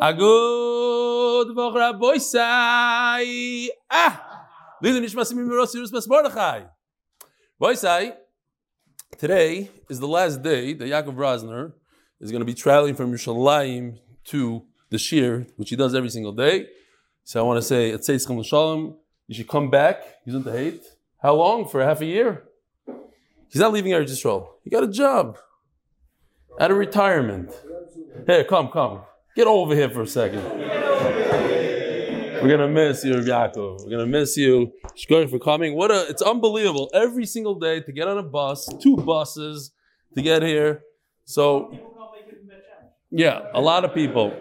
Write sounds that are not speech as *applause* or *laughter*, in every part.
Agud v'chra boisai. Ah! Lili nishmasim imiros yirus bas Mordechai. Boisai, today is the last day that Yaakov Rosner is going to be traveling from Yerushalayim to the Shir, which he does every single day. So I want to say, at Seitzchem Shalom, you should come back. He's in the hate. How long? For half a year? He's not leaving Eretz Yisrael. He got a job. Out of retirement. Here, come, come. Get over here for a second. We're gonna miss you, Yaakov. We're gonna miss you. Shkoyim for coming. What a! It's unbelievable. Every single day to get on a bus, two buses to get here. So, yeah, a lot of people.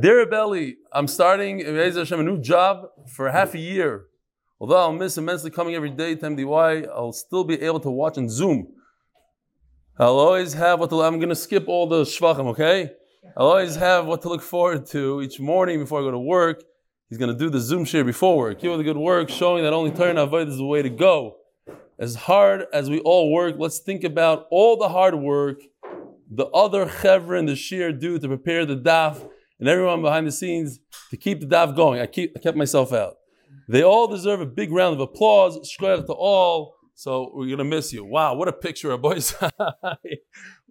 Dear Belly, I'm starting Hashem, a new job for half a year. Although I'll miss immensely coming every day to MDY, I'll still be able to watch on Zoom. I'll always have what I'm going to skip all the shvachim, okay? I'll always have what to look forward to each morning before I go to work. He's going to do the Zoom share before work. Give the good work, showing that only Torah Avoid is the way to go. As hard as we all work, let's think about all the hard work the other chevra and the shir do to prepare the daf and everyone behind the scenes to keep the daf going. I, keep, I kept myself out. They all deserve a big round of applause. Shkoyach to all. So we're gonna miss you. Wow, what a picture of boys. *laughs*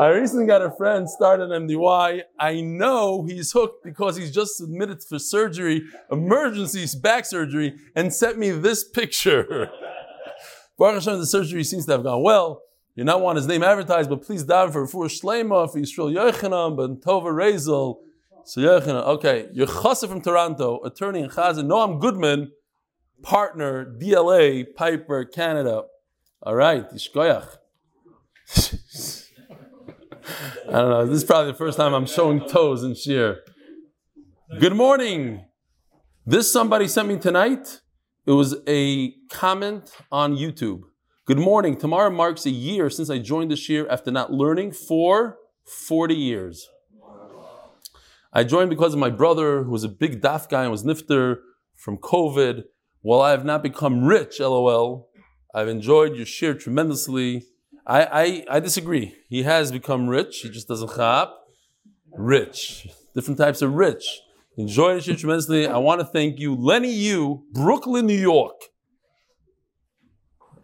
I recently got a friend started MDY. I know he's hooked because he's just submitted for surgery, emergency back surgery, and sent me this picture. *laughs* Baruch Hashem, the surgery seems to have gone well. You not want his name advertised, but please dive for Fur Shlema, for Yisrael Yochanan, but Tova Rezel. So Yochanan, okay, you're Chasa from Toronto, attorney in Chazan, Noam Goodman, partner, DLA, Piper, Canada. All right, Yishkoyach. *laughs* I don't know, this is probably the first time I'm showing toes in sheer. Good morning. This somebody sent me tonight. It was a comment on YouTube. Good morning. Tomorrow marks a year since I joined this year after not learning for 40 years. I joined because of my brother, who was a big daf guy and was nifter from COVID. While I have not become rich, lol, I've enjoyed your share tremendously. I, I, I disagree. He has become rich. He just doesn't chap. Rich. Different types of rich. Enjoyed the share tremendously. I want to thank you. Lenny you, Brooklyn, New York.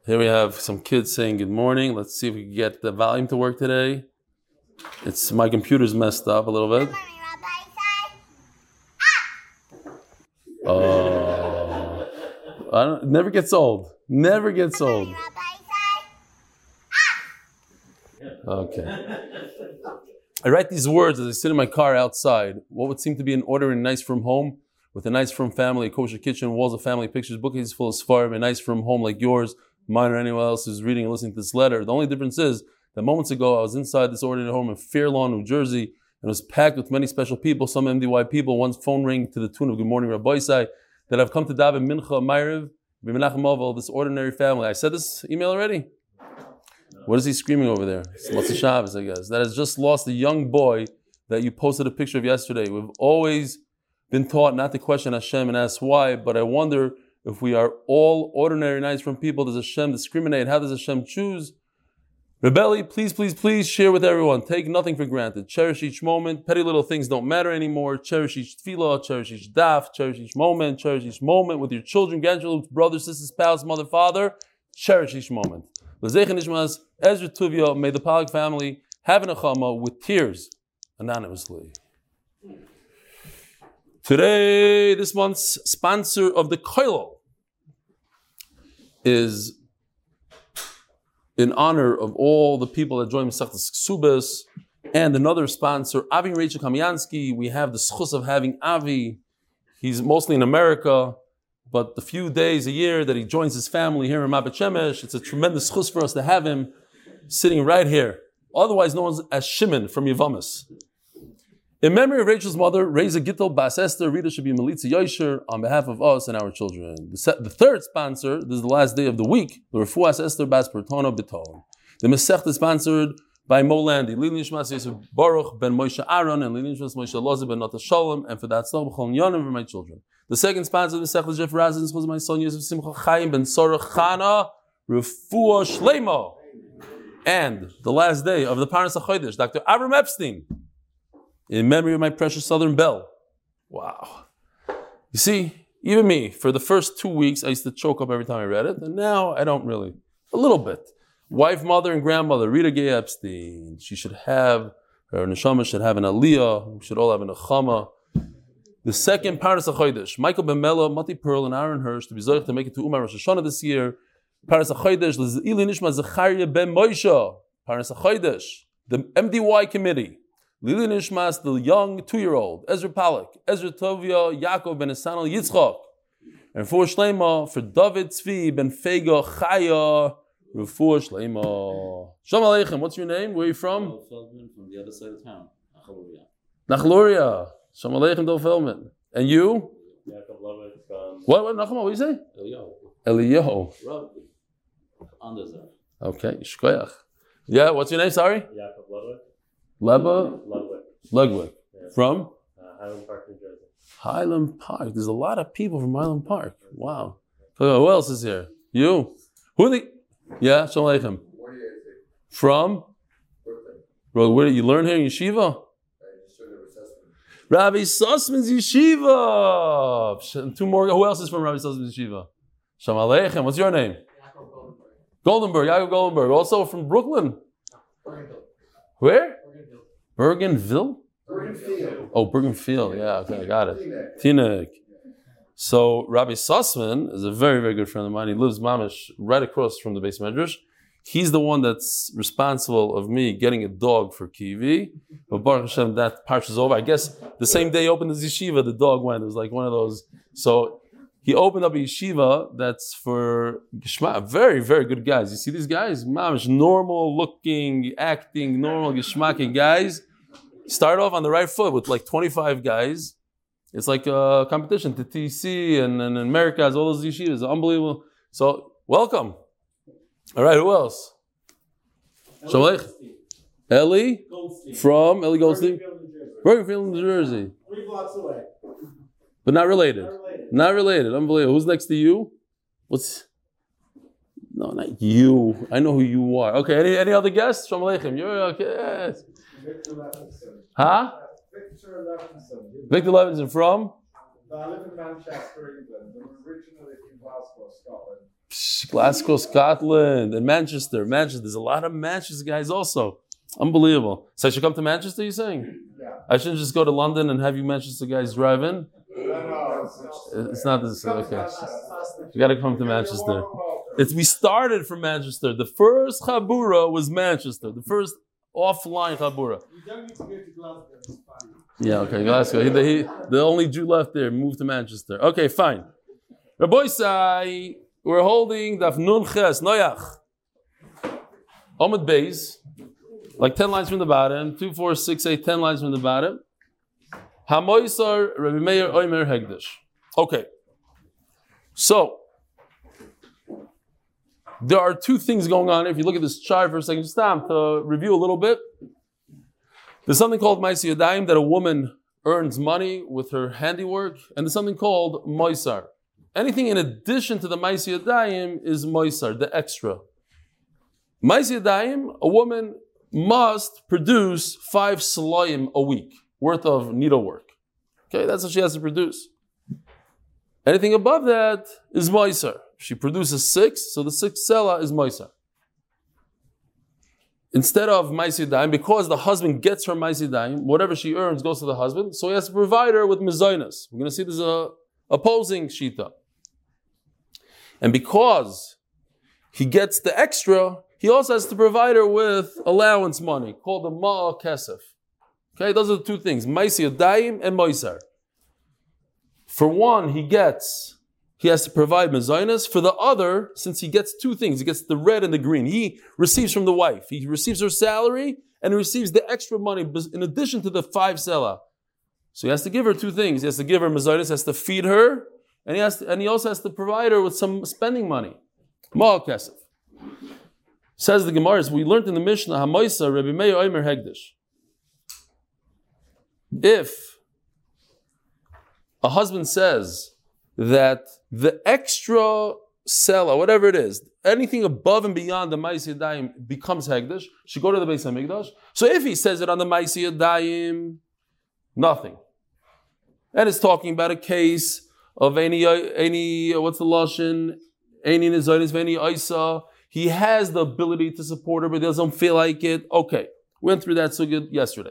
Here we have some kids saying good morning. Let's see if we can get the volume to work today. It's my computer's messed up a little bit. Oh, I don't, never gets old. Never gets old. Okay. I write these words as I sit in my car outside. What would seem to be an ordinary nice from home, with a nice from family, a kosher kitchen, walls of family pictures, bookcases full of svarim, a nice from home like yours, mine or anyone else who's reading and listening to this letter. The only difference is that moments ago I was inside this ordinary home in Fair Lawn, New Jersey, and it was packed with many special people, some MDY people. One's phone rang to the tune of Good Morning Rabbosai, that I've come to daven Mincha Ma'ariv, B'Menachem Oval, this ordinary family. I said this email already? What is he screaming over there? It's Shabbos, I guess. That has just lost a young boy that you posted a picture of yesterday. We've always been taught not to question Hashem and ask why, but I wonder if we are all ordinary nights from people, does Hashem discriminate? How does Hashem choose? Rebelli, please, please, please share with everyone. Take nothing for granted. Cherish each moment. Petty little things don't matter anymore. Cherish each tefillah, cherish each daf, cherish each moment, cherish each moment with your children, grandchildren, brothers, sisters, spouse, mother, father. Cherish each moment. L'zeichen Ishmas, Ezra Tuvia, may the Pollack family have an achama with tears anonymously. Today, this month's sponsor of the Koilo is in honor of all the people that joined Masechtas Ksubas and another sponsor, Avi Rachel Kamiansky. We have the schus of having Avi. He's mostly in America, but the few days a year that he joins his family here in Mabet Shemesh, it's a tremendous schus for us to have him sitting right here. Otherwise known as Shimon from Yavamas. In memory of Rachel's mother, Reza Gittel Bas Esther, Rita should be Melitza Yosher on behalf of us and our children. The, the, third sponsor, this is the last day of the week, the Refuas Esther Bas Pertono Bitol. The Masech is sponsored by Molandi, Lili Nishmas Yosef Baruch ben Moshe Aaron, and Lili Nishmas Moshe Loza ben Nata Shalom, and for that Tzal B'chol Yonim for my children. The second sponsor of the Masech is Jeff Razin, was my son Yosef Simcha Chaim ben Sorach Chana, Refua Shlemo. And the last day of the Parnas HaChodesh, Dr. Avram Epstein, in memory of my precious Southern Belle. Wow. You see, even me, for the first two weeks, I used to choke up every time I read it, and now I don't really. A little bit. Wife, mother, and grandmother, Rita Gay Epstein. She should have, her neshama should have an aliyah. We should all have an achama. The second Paras HaChodesh, Michael Ben Mela, Mati Pearl, and Aaron Hirsch to be zoich to make it to Umar Rosh Hashanah this year. Paras HaChodesh, Ili Nishma Zechariah Ben Moshe. Paras HaChodesh, the MDY committee. Lili Nishmas, the young two-year-old. Ezra Palak, Ezra Tovia, Yaakov Ben Esanel Yitzchak. And for Shlema, for David Tzvi Ben Fega Chaya, Refuah Shlema. Shalom Aleichem, what's your name? Where are you from? From the other side of town. Nachloria. Shalom Aleichem, Dov Feldman. And you? Yaakov Lovett from What, what, Nachman, what do you say? Eliyahu. Eliyahu. Rob, Anderson. Okay, Shkoyach. Yeah, what's your name? Sorry? Yaakov Lovett, Leba Ludwig, Ludwig. Yeah. From? uh, Highland Park, New Jersey. Highland Park. There's a lot of people from Highland Park. Wow. So Who else is here? You? Who are the? Yeah, Shalom Aleichem. From? Bro, where did you learn here in Yeshiva? Rabbi Sussman's Yeshiva. Sh- Two more. Who else is from Rabbi Sussman's Yeshiva? Shalom Aleichem. What's your name? Goldenberg. Yaakov Goldenberg. Also from Brooklyn. Bergenville. Where? Bergenville? Oh, Bergenfield. Yeah, okay, I got it. Teaneck. So Rabbi Sussman is a very, very good friend of mine. He lives mamish right across from the beis medrash. He's the one that's responsible of me getting a dog for Kiwi. Mm-hmm. But Baruch Hashem, that part is over. I guess the same day he opened his yeshiva, the dog went. It was like one of those. So he opened up a yeshiva that's for Geshma. Very, very good guys. You see these guys? Mamish, normal looking, acting, normal Geshmaking guys. Start off on the right foot with like 25 guys. It's like a competition to TC and, and Americas, all those yeshivas. Unbelievable. So, welcome. All right, who else? Shalom Aleichem. Ellie from Ellie Goldstein. Bergenfield, New Jersey. Three blocks away. But not related. Not related. Not related. Unbelievable. Who's next to you? What's. No, not you. I know who you are. Okay, any, any other guests? Shalom Aleichem. You're okay. Yes. Victor Levinson. Huh? Victor Levinson. Victor Levinson from? I live in Manchester, England. I'm originally from Glasgow, Scotland. Glasgow, Scotland, and Manchester. Manchester. There's a lot of Manchester guys also. Unbelievable. So I should come to Manchester, you saying? Yeah. I shouldn't just go to London and have you Manchester guys drive in? No, no, it's, not this. Okay. You got to come to Manchester. It's we started from Manchester. The first Chabura was Manchester. The first offline Chabura. You don't need to go to Glasgow. Yeah, okay, Glasgow. He, he, the only Jew left there moved to Manchester. Okay, fine. Rabbi Sai, we're holding Daf Nun Ches Noyach. Omid Beis, like 10 lines from the bottom, 2, 4, 6, 8, 10 lines from the bottom. Hamoisar Rabbi Meir Oimer Hegdish. Okay. So, there are two things going on. If you look at this chart for a second, just to review a little bit. There's something called Maisi Yadayim that a woman earns money with her handiwork, and there's something called Moisar. Anything in addition to the Maisi Yadayim is Moisar, the extra. Maisi Yadayim, a woman must produce five salayim a week worth of needlework. Okay, that's what she has to produce. Anything above that is Moisar. She produces six, so the sixth selah is Moisar instead of Maisi because the husband gets her Maisi whatever she earns goes to the husband, so he has to provide her with Mizoinas. We're going to see there's a opposing Shita. And because he gets the extra, he also has to provide her with allowance money called the Ma'a Kesef. Okay, those are the two things, Maisi Daim and Moisar. For one, he gets he has to provide mezainas. For the other, since he gets two things, he gets the red and the green. He receives from the wife. He receives her salary and he receives the extra money in addition to the five selah. So he has to give her two things. He has to give her mezainas, has to feed her, and he has to, and he also has to provide her with some spending money. Ma'al kesef. Says the Gemara, we learned in the Mishnah, Hamoisa Rebbe Meir Omer Hegdish. If a husband says that the extra selah, whatever it is, anything above and beyond the Maisi Yadayim becomes Hegdash, should go to the base of Migdash. So if he says it on the Maisi Yadayim, Nothing. And it's talking about a case of any, uh, any uh, what's the Lashon? Any Nizanis, any Isa. He has the ability to support her, but doesn't feel like it. Okay. Went through that so good yesterday.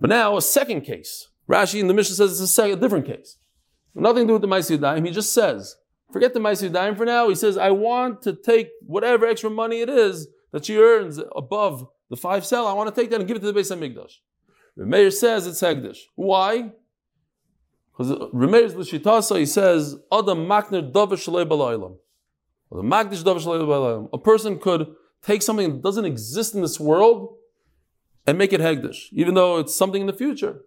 But now a second case. Rashi in the Mishnah says it's a second, different case. Nothing to do with the Maisi Yadayim. He just says, forget the Maisi Yadayim for now. He says, I want to take whatever extra money it is that she earns above the five cell. I want to take that and give it to the Beis Hamikdash. Meir says it's Hegdish. Why? Because Remeir's Lishitasa, he says, Adam Makner The Magdish Shalei A person could take something that doesn't exist in this world and make it Hegdish, even though it's something in the future.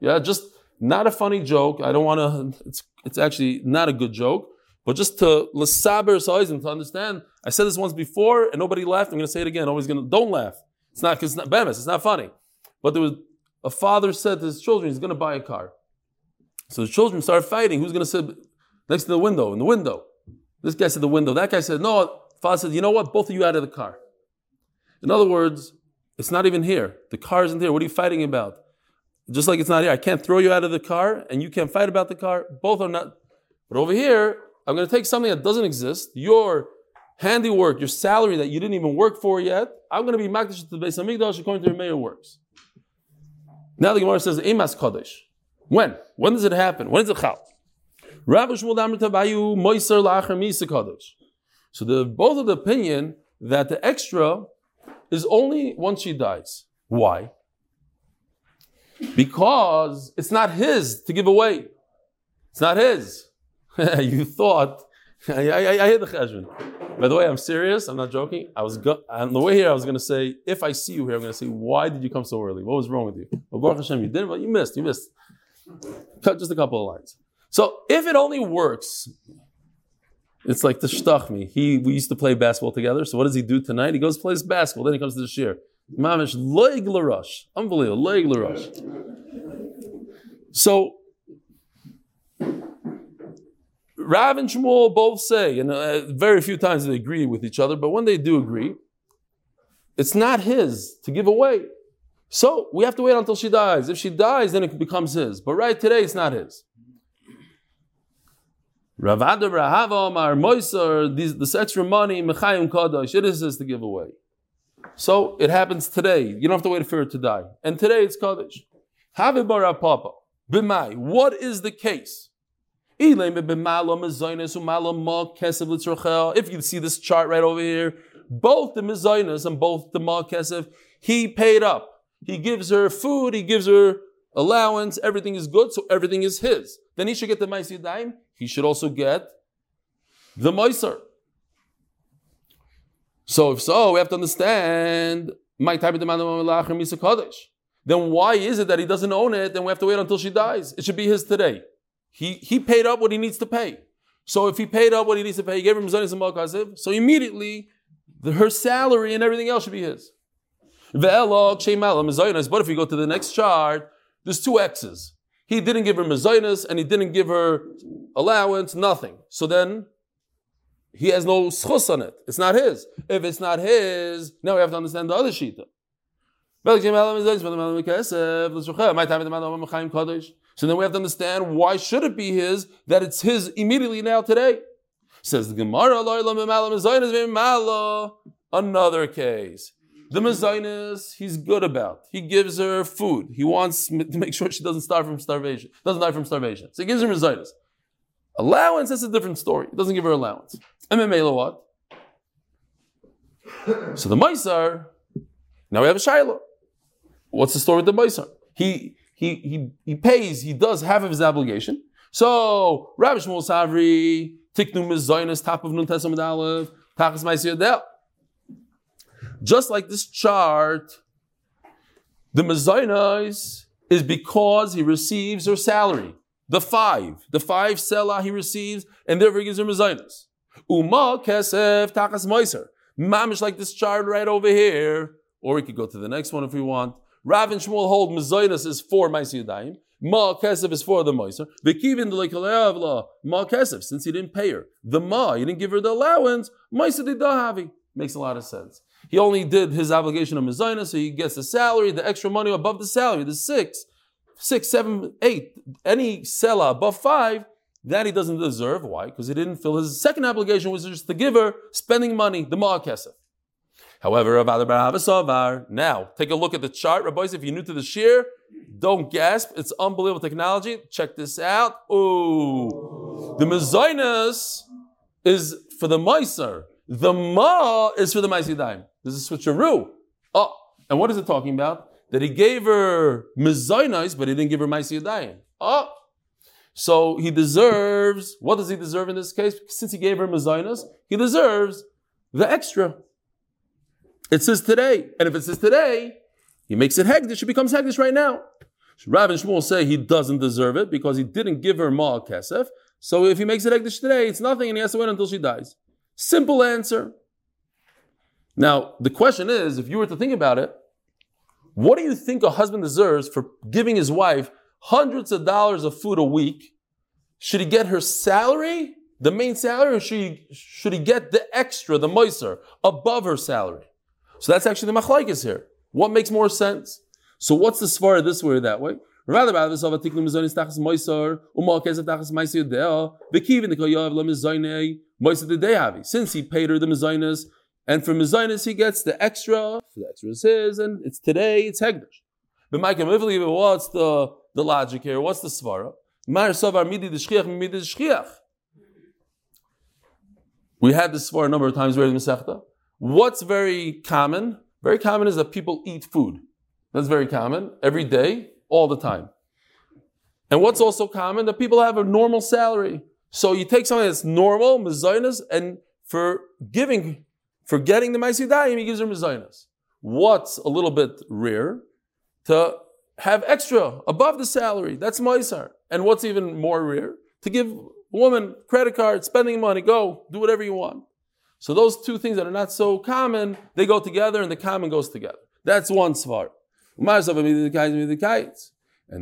Yeah, just not a funny joke. I don't want to, it's, it's actually not a good joke, but just to Lasaber and to understand. I said this once before and nobody laughed. I'm going to say it again. Always going to, don't laugh. It's not, because it's not, it's not funny. But there was, a father said to his children, he's going to buy a car. So the children started fighting. Who's going to sit next to the window? In the window. This guy said the window. That guy said, no. Father said, you know what? Both of you out of the car. In other words, it's not even here. The car isn't here. What are you fighting about? Just like it's not here. I can't throw you out of the car and you can't fight about the car. Both are not. But over here, I'm going to take something that doesn't exist, your handiwork, your salary that you didn't even work for yet. I'm going to be makdish to the Beis Hamikdash according to your mayor works. Now the Gemara says, Emas Kodesh. When? When does it happen? When is it chal? So the both of the opinion that the extra is only once she dies. Why? Because it's not his to give away. It's not his. *laughs* you thought. *laughs* I, I, I hear the cheshbon. By the way, I'm serious. I'm not joking. I was go- on the way here. I was going to say, if I see you here, I'm going to say, why did you come so early? What was wrong with you? Well, Baruch Hashem, you didn't. But you missed. You missed. Cut just a couple of lines. So if it only works, it's like the shtachmi. He we used to play basketball together. So what does he do tonight? He goes plays basketball. Then he comes to the shir. Mamish loig larush. Unbelievable. Loig larush. So Rav and Shmuel both say, and uh, very few times they agree with each other, but when they do agree, it's not his to give away. So we have to wait until she dies. If she dies, then it becomes his. But right today, it's not his. Rav Ada bar Ahava Omar Moiser, this extra money, Mechayim Kadosh, it is his to give away. So it happens today. You don't have to wait for it to die. And today it's Kaddish. Have Papa. B'mai. What is the case? If you see this chart right over here, both the mizainas and both the mal kesef, he paid up. He gives her food, he gives her allowance, everything is good, so everything is his. Then he should get the Maisi Daim, he should also get the Meiser. So if so, we have to understand Then why is it that he doesn't own it? Then we have to wait until she dies. It should be his today. He he paid up what he needs to pay. So if he paid up what he needs to pay, he gave him Zanis and so immediately the, her salary and everything else should be his. But if you go to the next chart, there's two X's. He didn't give her mezainas and he didn't give her allowance, nothing. So then he has no schus on it. It's not his. If it's not his, now we have to understand the other shita. So then we have to understand why should it be his that it's his immediately now today. Says the Gemara, another case. The mezainis he's good about. He gives her food. He wants *laughs* to make sure she doesn't starve from starvation. Doesn't die from starvation. So he gives her mezainis. Allowance, that's a different story. He doesn't give her allowance. MMA what? So the Maisar, now we have a Shiloh. What's the story with the Maisar? He, he, he, he pays, he does half of his obligation. So, Rabbi Shmuel Savri, Tiknu top of Nun Tesam Aleph, Tachas Maisir. Just like this chart, the mezainas is because he receives her salary. The five, the five selah he receives, and therefore he gives her mezainas. Uma kesef takas moiser. Mamish like this chart right over here. Or we could go to the next one if we want. Rav and Shmuel hold mezainas is for Maisi Ma kesef is for the moiser. V'kivin the ma kesef, since he didn't pay her. The ma, he didn't give her the allowance. Maisa dahavi. Makes a lot of sense. He only did his obligation of mezainis, so he gets the salary, the extra money above the salary, the six. six, seven, eight, any sela above five, that he doesn't deserve. Why? Because he didn't fill his second obligation, which was the giver spending money, the ma'akesef. However, Now, take a look at the chart, Rabbi. If you're new to the shear, don't gasp. It's unbelievable technology. Check this out. Ooh, the mezainas is for the meiser. The ma is for the meisidayim. This is switcheroo. Oh, and what is it talking about? That he gave her mezainas, but he didn't give her meisidayim. Oh, so he deserves. What does he deserve in this case? Since he gave her mezainas, he deserves the extra. It says today, and if it says today, he makes it hegdish. It becomes hegdish right now. Rav and Shmuel say he doesn't deserve it because he didn't give her ma kesef. So if he makes it hegdish today, it's nothing, and he has to wait until she dies. Simple answer. Now the question is, if you were to think about it, what do you think a husband deserves for giving his wife hundreds of dollars of food a week? Should he get her salary, the main salary, or should he, should he get the extra, the moiser, above her salary? So that's actually the machlaikis here. What makes more sense? So what's the svara this way or that way? Rather mizonis. Since he paid her the mizonis, and for mizonis he gets the extra. The extra is his, and it's today. It's hegdish. But Micah what's the the logic here? What's the svara? The the. We had this svara a number of times already in Masechta. What's very common? Very common is that people eat food. That's very common every day, all the time. And what's also common? That people have a normal salary. So you take something that's normal, mezainas, and for giving, for getting the maisidayim, he gives her mezainas. What's a little bit rare? To have extra above the salary. That's maisar. And what's even more rare? To give a woman credit card, spending money, go, do whatever you want. So those two things that are not so common, they go together and the common goes together. That's one svar. And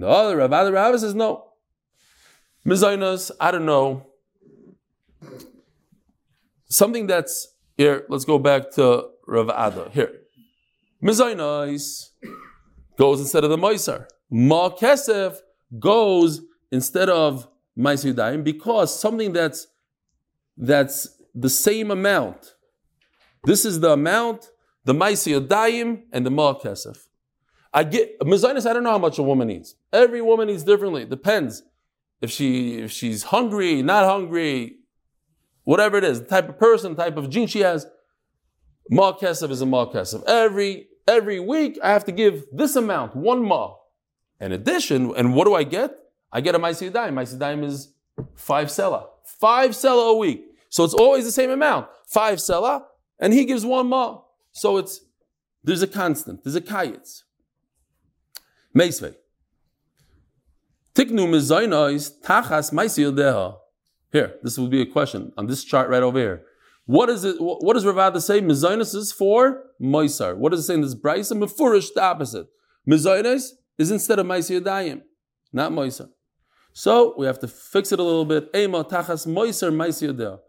the other Rav Ada Rav says no. Mizainas, I don't know. Something that's here, let's go back to Rav Ada. Here. Mizainas goes instead of the Moisar. Ma Kesef goes instead of Maisudayim because something that's that's the same amount. This is the amount, the Maisi Adayim and the Ma'al Kesef. I get Mazinus, I don't know how much a woman eats. Every woman eats differently. Depends. If she if she's hungry, not hungry, whatever it is, the type of person, type of gene she has, Ma Kesef is a Ma Kesef. Every every week I have to give this amount, one Ma. In addition, and what do I get? I get a Maisi Adayim. Maisi Adayim is five Sela. Five Sela a week. So it's always the same amount. Five selah, and he gives one ma. So it's there's a constant, there's a kayitz. Meisvei. Tiknu is tachas maisir deha. Here, this would be a question on this chart right over here. What is it? What does Rav Ada say? Mizainis is for Moisar. What does it say in this Brisa? Mefurish, the opposite. Mizainis is instead of Maisir Dayim, not Moisar. So we have to fix it a little bit. Ema tachas Moisar Maisir.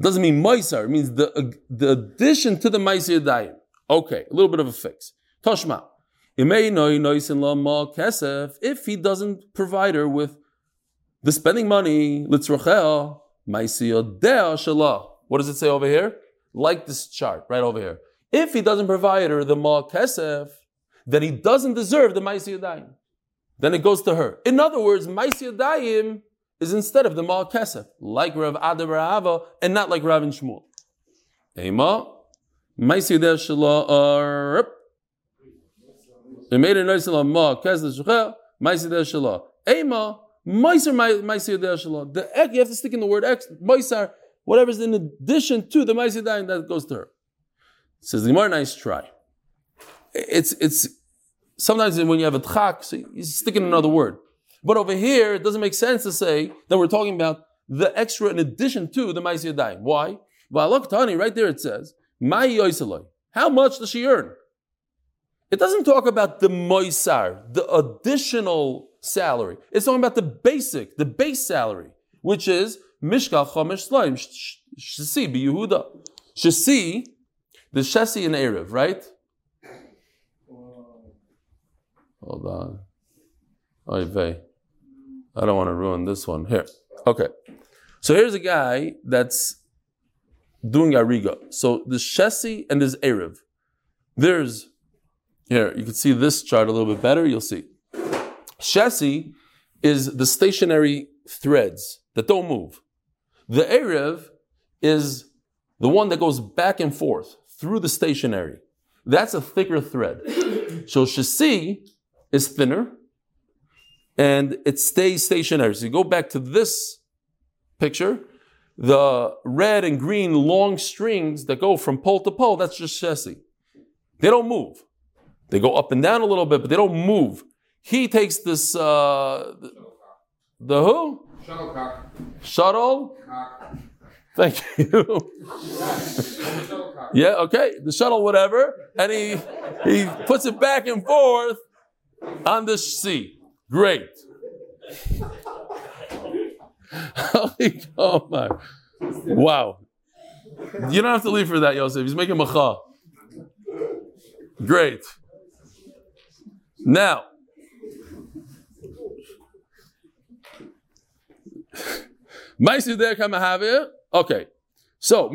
Doesn't mean Maisar, it means the, the addition to the Maisar Dayim. Okay, a little bit of a fix. Toshma. If he doesn't provide her with the spending money, what does it say over here? Like this chart right over here. If he doesn't provide her the ma kesef, then he doesn't deserve the ma'isi Then it goes to her. In other words, ma'isi is instead of the Mal Kesef, like Rav Ada Ava, and not like Rav and Shmuel. Ema, Maisi Der Shala, they made a nice Ma Kesef Shechel, Maisi Der Shala. Ema, Maiser Maisi Der Shala. The ek, you have to stick in the word X, Maisar, whatever's in addition to the Maisi Dain, that goes to her. Says the Gemara, nice try. It's, it's, sometimes when you have a tchak, so you stick in another word. But over here, it doesn't make sense to say that we're talking about the extra in addition to the Maisi Yadayim. Why? Tani, right there it says, How much does she earn? It doesn't talk about the Moisar, the additional salary. It's talking about the basic, the base salary, which is Mishkal Chomesh Slaim, Shasi Yehuda. Shasi, the Shasi in Erev, right? Hold on. I don't want to ruin this one. Here. Okay. So here's a guy that's doing Ariga. So there's Shesi and there's Erev. There's, here, you can see this chart a little bit better. You'll see. Shesi is the stationary threads that don't move. The Erev is the one that goes back and forth through the stationary. That's a thicker thread. So Shasi is thinner and it stays stationary. So you go back to this picture, the red and green long strings that go from pole to pole, that's just Shesi. They don't move. They go up and down a little bit, but they don't move. He takes this, uh, the, who? Shuttlecock. Shuttle? Thank you. *laughs* Yeah, okay. The shuttle, whatever. And he, he puts it back and forth on the sea. Great. *laughs* oh my. Wow. You don't have to leave for that, Yosef. He's making macha. Great. Now, Meister there come have it. Okay. So.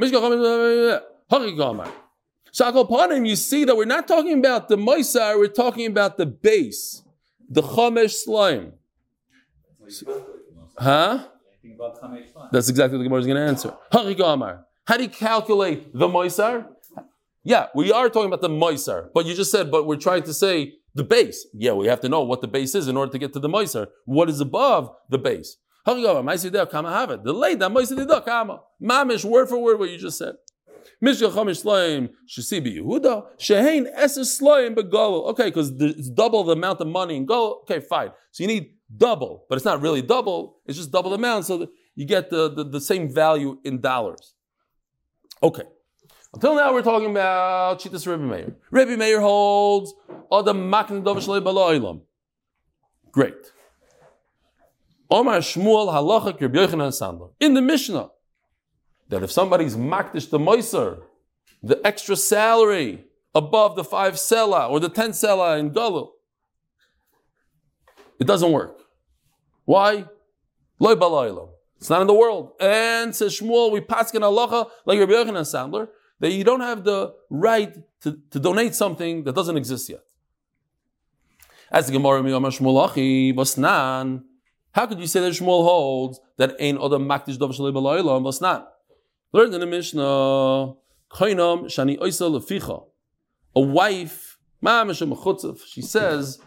Shakal Panim, you see that we're not talking about the Moisar, we're talking about the base, the Chamesh slime. Huh? That's exactly what the Gemara is going to answer. How do you calculate the Moisar? Yeah, we are talking about the Moisar, but you just said, but we're trying to say the base. Yeah, we have to know what the base is in order to get to the Moisar. What is above the base? Mamish word for word what you just said. Mishka Chamish Slaim Shasibi Yehuda Shehain Eses Slaim Begalo. Okay, because it's double the amount of money in Galo. Okay, fine. So you need double, but it's not really double. It's just double the amount, so you get the, the, the same value in dollars. Okay. Until now, we're talking about Chitas Rebbe Meir. Rebbe Meir holds Adam Makin Dovish Great. Omar Shmuel Halacha Kirb Yochanan Sandler. In the Mishnah, that if somebody's makdish the moiser, the extra salary above the five sela or the ten sela in Galil, it doesn't work. Why? Loy balaylo. It's not in the world. And says Shmuel, we paskin halacha like Rabbi Yochanan Sandler that you don't have the right to, to donate something that doesn't exist yet. As the Gemara Miyamar Shmuel Achi, Basnan, how could you say that Shmuel holds that ein odam makdish dov shalei Was not Learned in the Mishnah, Kainam Shani Oisa Leficha. A wife, she says,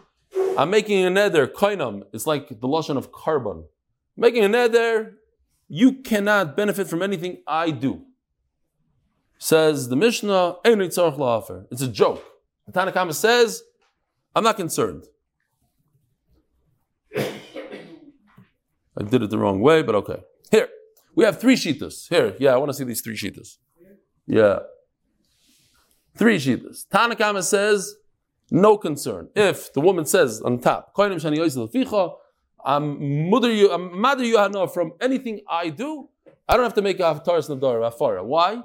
I'm making a nether, Kainam. It's like the lotion of carbon. Making a nether, you cannot benefit from anything I do. Says the Mishnah, It's a joke. The Tanakhama says, I'm not concerned. I did it the wrong way, but okay. Here. We have three shitas. Here, yeah, I want to see these three shitas. Yeah. Three shitas. Tanakama says, no concern. If the woman says on top, I'm mother you, I'm mother you hana from anything I do, I don't have to make a haftaras nadar afara. Why?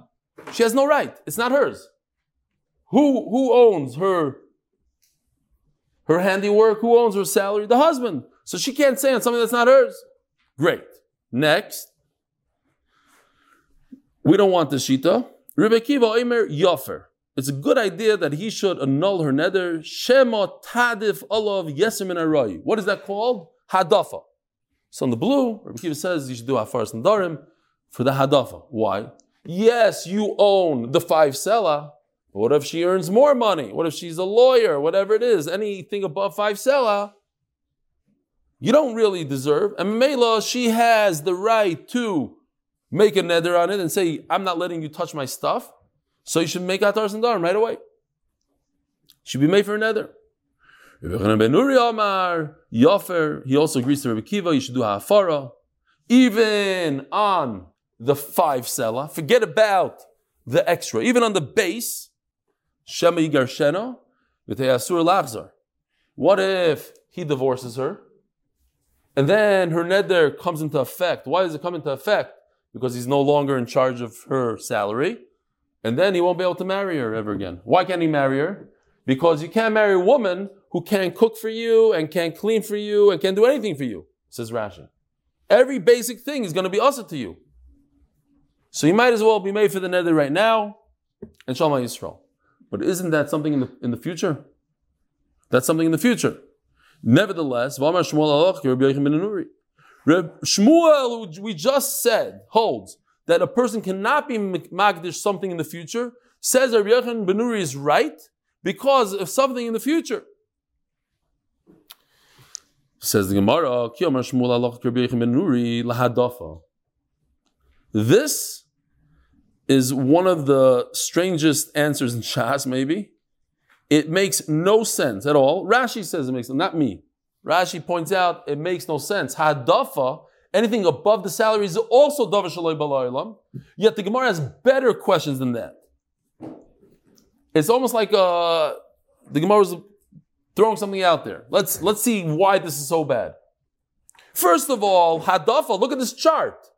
She has no right. It's not hers. Who who owns her her handiwork? Who owns her salary? The husband. So she can't say on something that's not hers. Great. Next. We don't want the shita. Rebbe Kiva Omer Yofer. It's a good idea that he should annul her nether. Shema Tadif Olav Yesemin Aroyi. What is that called? Hadafa. So in the blue, Rebbe Kiva says you should do Hafaras and Darim for the Hadafa. Why? Yes, you own the five. But what if she earns more money? What if she's a lawyer? Whatever it is, anything above five sela, you don't really deserve. And Mela, she has the right to make a nether on it and say, I'm not letting you touch my stuff. So you should make Atar Sandarim right away. Should be made for a nether. Yofer, he also agrees to Rabbi Kiva, you should do Hafara. Even on the five sela, forget about the extra, even on the base, Shema Asur Lachzar. What if he divorces her? And then her neder comes into effect. Why does it come into effect? because he's no longer in charge of her salary, and then he won't be able to marry her ever again. Why can't he marry her? Because you can't marry a woman who can't cook for you and can't clean for you and can't do anything for you, says Rashi. Every basic thing is going to be also to you. So you might as well be made for the nether right now and Shalom Yisrael. But isn't that something in the, in the future? That's something in the future. Nevertheless. Reb Shmuel, we just said, holds that a person cannot be magdish something in the future, says Rabbi Yochanan ben Nuri is right because of something in the future. Says the Gemara. This is one of the strangest answers in Shas, maybe. It makes no sense at all. Rashi says it makes not me. Rashi points out it makes no sense. Hadafa, anything above the salary is also davar shaloi balaylam. Yet the Gemara has better questions than that. It's almost like uh, the Gemara is throwing something out there. Let's let's see why this is so bad. First of all, hadafa. Look at this chart.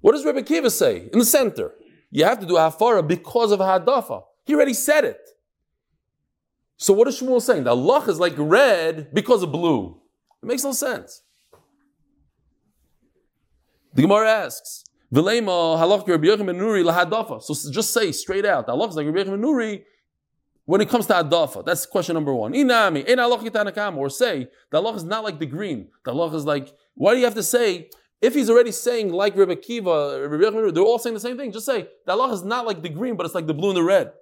What does Rebbe Kiva say in the center? You have to do hafara because of hadafa. He already said it. So what is Shmuel saying? The Allah is like red because of blue. It makes no sense. The Gemara asks, Vilema halach Rabbi Nuri. So just say straight out, Allah is like Rabbi Yochanan Nuri when it comes to hadafa. That's question number one. In Allah or say the Allah is not like the green. The Allah is like. Why do you have to say? If he's already saying like Rabbi Kiva, they're all saying the same thing. Just say the Allah is not like the green, but it's like the blue and the red.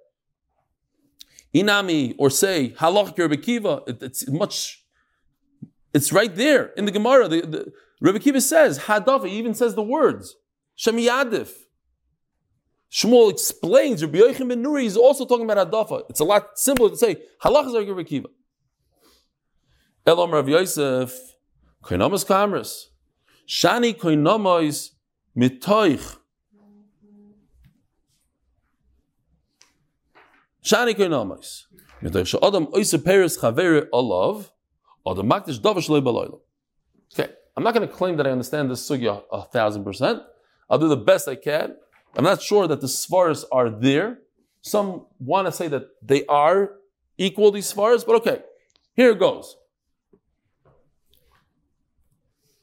Inami, or say halach Rabbi Kiva, it, it's much. It's right there in the Gemara. The, the, Rabbi Kiva says hadaf. He even says the words shemiyadif. Shmuel explains Rabbi Yochanan ben Nuri is also talking about hadafa. It's a lot simpler to say halach is Rabbi Kiva. Elam Rav Yosef koinamas kamras shani koinamas mitoich Shani koinamos. Midosh Adam peres chavere olav, Adam makdish davash loy. Okay, I'm not going to claim that I understand this sugya a thousand percent. I'll do the best I can. I'm not sure that the svaras are there. Some want to say that they are equal, these svaras, but okay. Here it goes.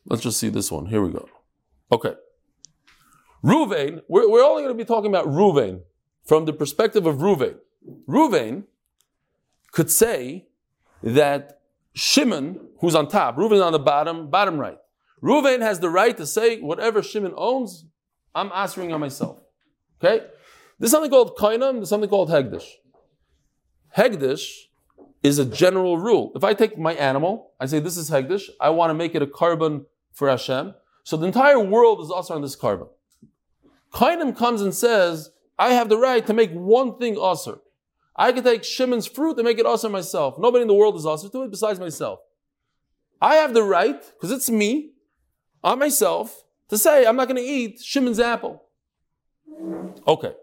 Let's just see this one. Here we go. Okay. Ruvain, we're, we're only going to be talking about Ruvain from the perspective of Ruvain. Ruvain could say that Shimon, who's on top, Reuven on the bottom, bottom right. Reuven has the right to say whatever Shimon owns, I'm answering on myself. Okay? There's something called kainam, there's something called hegdish. Hegdish is a general rule. If I take my animal, I say this is hegdish, I want to make it a carbon for Hashem. So the entire world is also on this carbon. Kainam comes and says, I have the right to make one thing usher. I can take Shimon's fruit and make it also myself. Nobody in the world is also to it besides myself. I have the right, because it's me, on myself, to say I'm not going to eat Shimon's apple. Okay.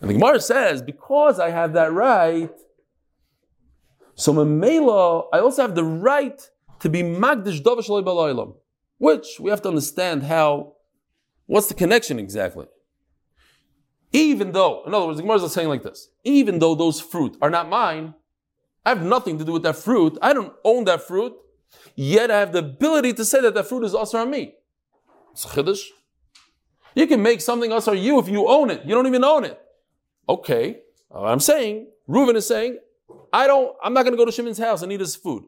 And the Gemara says, because I have that right, so Mamela, I also have the right to be Magdish Davash which we have to understand how, what's the connection exactly? Even though, in other words, the Gemara is saying like this, even though those fruit are not mine, I have nothing to do with that fruit. I don't own that fruit, yet I have the ability to say that that fruit is also on me. It's chiddush. You can make something else on you if you own it. You don't even own it. Okay, I'm saying, Reuven is saying, I don't, I'm not going to go to Shimon's house and eat his food.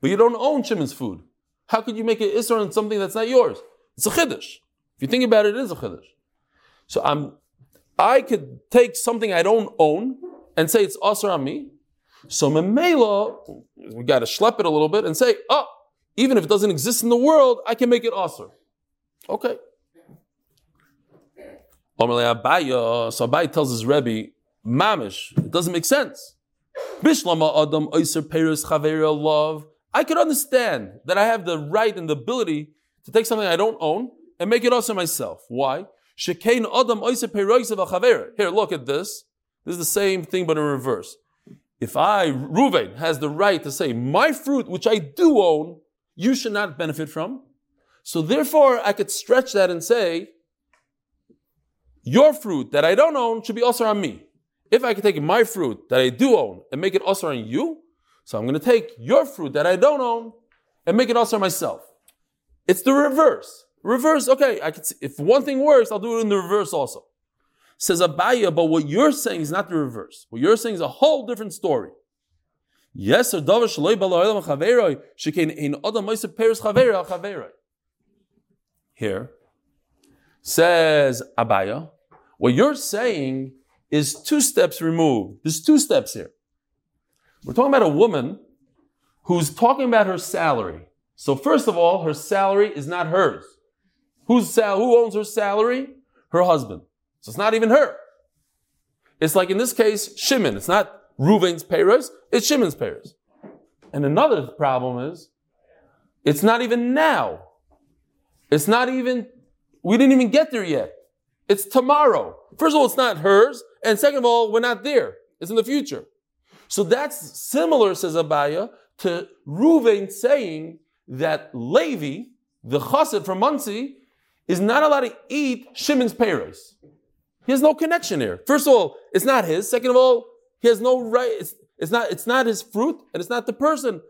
But you don't own Shimon's food. How could you make an Isra on something that's not yours? It's a chiddush. If you think about it, it is a chiddush. So I'm I could take something I don't own and say it's usher on me. So memela, we got to schlep it a little bit and say, oh, even if it doesn't exist in the world, I can make it usher. Okay. So Abai tells his Rebbe, Mamish, it doesn't make sense. Bishlama Adam Chavera love. I could understand that I have the right and the ability to take something I don't own and make it also myself. Why? Shekain Adam Here, look at this. This is the same thing, but in reverse. If I, Ruvain, has the right to say, my fruit, which I do own, you should not benefit from. So therefore, I could stretch that and say, your fruit that I don't own should be also on me. If I could take my fruit that I do own and make it also on you, So I'm going to take your fruit that I don't own and make it also myself. It's the reverse. Reverse, okay, I could see, if one thing works, I'll do it in the reverse also. Says Abaye, but what you're saying is not the reverse. What you're saying is a whole different story. Yes, chaveroi. Here, says Abaye, what you're saying is two steps removed. There's two steps here. We're talking about a woman who's talking about her salary. So first of all, her salary is not hers. Who's sal- who owns her salary? Her husband. So it's not even her. It's like in this case, Shimon. It's not Reuven's payers, it's Shimon's payers. And another problem is, it's not even now. It's not even, we didn't even get there yet. It's tomorrow. First of all, it's not hers. And second of all, we're not there. It's in the future. So that's similar, says Abaye, to Reuven saying that Levi, the chassid from Monsey, is not allowed to eat Shimon's payros. He has no connection here. First of all, it's not his. Second of all, he has no right. It's, it's not. It's not his fruit, and it's not the person.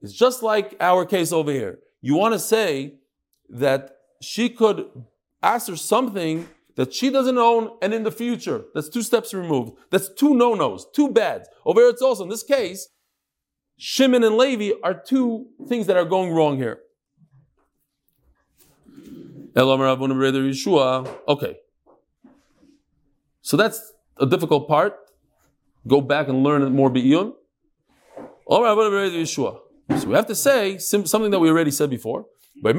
It's just like our case over here. You want to say that she could ask her something that she doesn't own, and in the future, that's two steps removed. That's two no-nos, two bads. Over here, it's also in this case, Shimon and Levi are two things that are going wrong here. Okay. So that's a difficult part. Go back and learn more Be'iyun. So we have to say something that we already said before. We're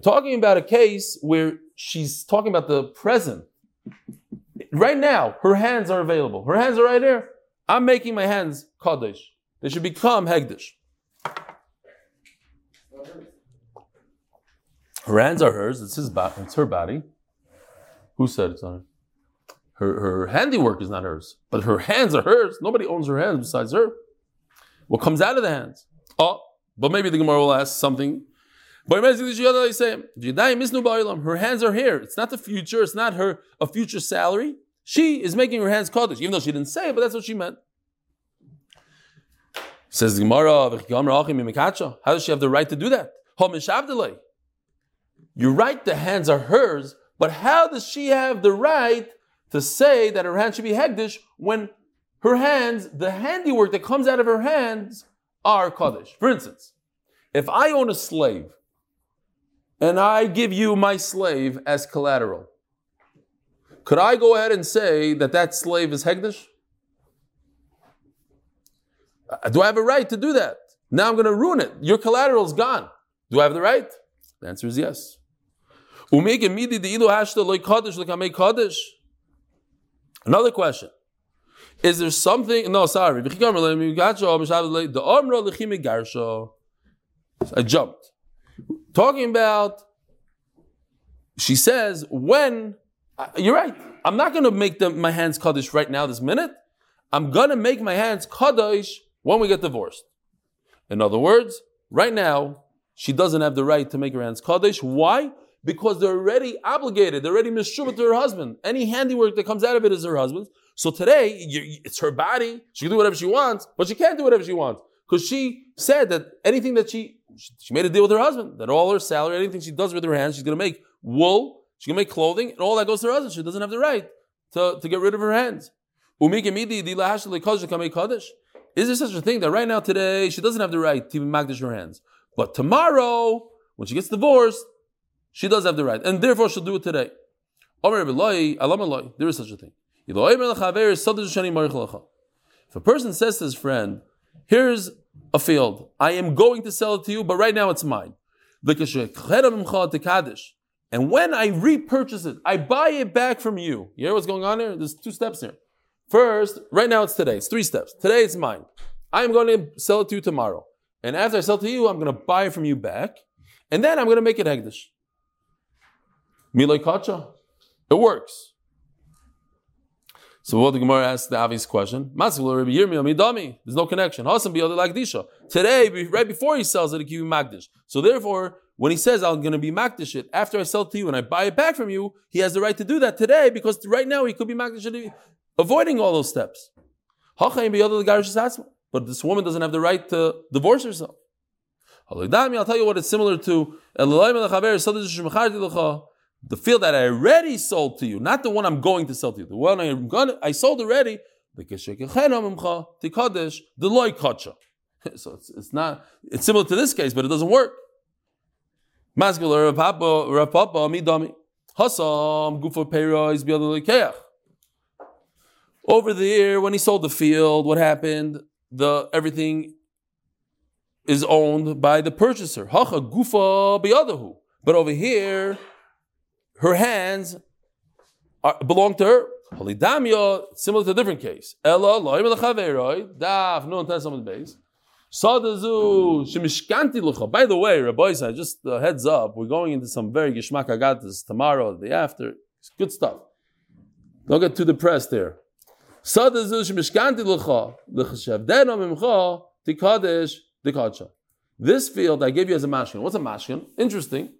talking about a case where she's talking about the present. Right now, her hands are available. Her hands are right there. I'm making my hands Kaddish. They should become Hegdish. Her hands are hers. It's his body. It's her body. Who said it's on her? Her handiwork is not hers, but her hands are hers. Nobody owns her hands besides her. What comes out of the hands? Oh, but maybe the Gemara will ask something. Her hands are here. It's not the future. It's not her a future salary. She is making her hands kaddish, even though she didn't say it, but that's what she meant. Says the Gemara, how does she have the right to do that? You're right, the hands are hers, but how does she have the right to say that her hands should be hegdish when her hands, the handiwork that comes out of her hands, are kaddish? For instance, if I own a slave and I give you my slave as collateral, could I go ahead and say that that slave is hegdish? Uh, do I have a right to do that? Now I'm going to ruin it. Your collateral is gone. Do I have the right? The answer is yes. Another question. Is there something? No, sorry. I jumped. Talking about, she says, when, you're right, I'm not going to make the, my hands Kaddish right now, this minute. I'm going to make my hands Kaddish when we get divorced. In other words, right now, she doesn't have the right to make her hands Kaddish. Why? Because they're already obligated, they're already mishuvah to her husband. Any handiwork that comes out of it is her husband's. So today, it's her body. She can do whatever she wants, but she can't do whatever she wants. Because she said that anything that she, she made a deal with her husband, that all her salary, anything she does with her hands, she's going to make wool, she's going to make clothing, and all that goes to her husband. She doesn't have the right to, to get rid of her hands. Is there such a thing that right now, today, she doesn't have the right to even magdish her hands? But tomorrow, when she gets divorced, she does have the right. And therefore, she'll do it today. There is such a thing. If a person says to his friend, Here's a field, I am going to sell it to you, but right now it's mine. And when I repurchase it, I buy it back from you. You hear what's going on here? There's two steps here. First, right now it's today. It's three steps. Today it's mine. I am going to sell it to you tomorrow. And after I sell it to you, I'm going to buy it from you back. And then I'm going to make it Hegdish. Milay Kacha. It works. So what the Gemara asks the obvious question: There's no connection. Today, right before he sells it, he give you magdish. So therefore, when he says I'm going to be magdish it after I sell it to you and I buy it back from you, he has the right to do that today because right now he could be magdish avoiding all those steps. But this woman doesn't have the right to divorce herself. I'll tell you what it's similar to. The field that I already sold to you, not the one I'm going to sell to you. The one I'm gonna, I sold already. The loy. *laughs* So it's, it's not. It's similar to this case, but it doesn't work. Mascular Rav Papa Papa Midami Hasam Gufa Peira is Over there, when he sold the field, what happened? The everything is owned by the purchaser. Gufa. But over here, her hands are, belong to her. Holidamia, similar to a different case. Ella loim daf no intent base. Sadazu shemishkanti lucha. By the way, Rabbi said, just a heads up, we're going into some very gishmak agatas tomorrow, the day after. It's good stuff. Don't get too depressed there. Sadazu shemishkanti lucha l'chashavdena mimcha tikadesh dikacha. This field I gave you as a mashkin. What's a mashkin? Interesting.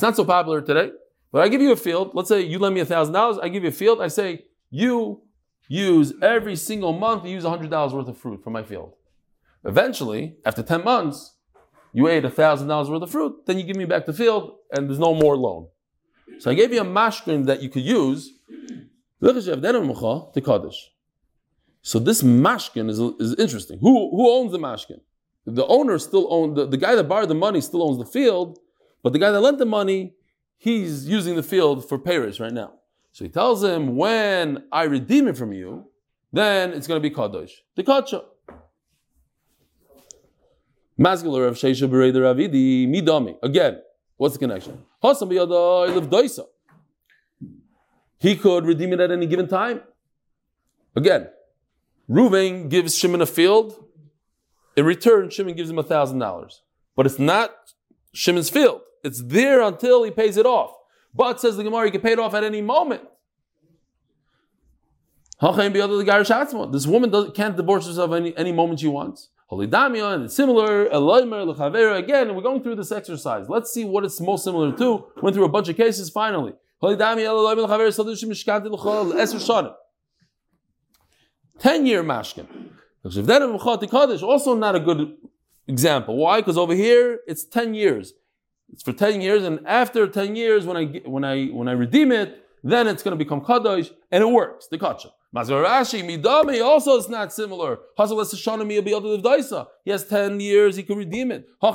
It's not so popular today, but I give you a field. Let's say you lend me a thousand dollars. I give you a field. I say you use every single month. You use a hundred dollars worth of fruit from my field. Eventually, after 10 months, you ate $1,000 worth of fruit, then you give me back the field, and there's no more loan. So I gave you a mashkin that you could use Kaddish. So this mashkin is, is interesting. Who, who owns the mashkin? The owner still owns, the, the guy that borrowed the money still owns the field, but the guy that lent the money, he's using the field for Paris right now. So he tells him, when I redeem it from you, then it's going to be Kaddish. The Kacha. Mascular of Sheisha Bereder Ravidi, Midami. Again, what's the connection? He could redeem it at any given time. Again, Reuven gives Shimon a field. In return, Shimon gives him a thousand dollars. But it's not Shimon's field. It's there until he pays it off. But says the Gemara, he can pay it off at any moment. This woman can't divorce herself any, any moment she wants. Holidamia, and it's similar, Eloimer, Lechavera. Again, we're going through this exercise. Let's see what it's most similar to. Went through a bunch of cases finally. Holy Holidamia, Eloimer, Lechavera, Sadushim, Mishkanti, Lechol, Eser Shanim. 10 year mashkin. Also not a good example. Why? Because over here it's 10 years. It's for 10 years, and after 10 years, when I when I when I redeem it, then it's going to become kadosh, and it works. The kacha. Mazarashi, Midame, also is not similar. He has 10 years, he can redeem it. A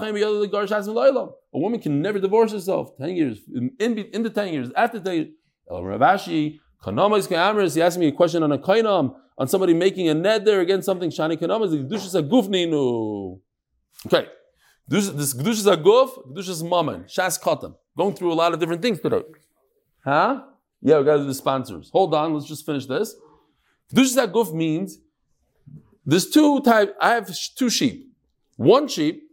woman can never divorce herself. 10 years, in, in the 10 years, after 10 years. Rav Ashi, he asked me a question on a kainam, on somebody making a neder against something. Shani kanamas, the Gdushas Agufninu. Okay. This Gdushas Aguf, Gdushas Maman, Shas Katan. Going through a lot of different things today. Huh? Yeah, we got to do the sponsors. Hold on, let's just finish this. Kedushas Guf means there's two type. I have two sheep. One sheep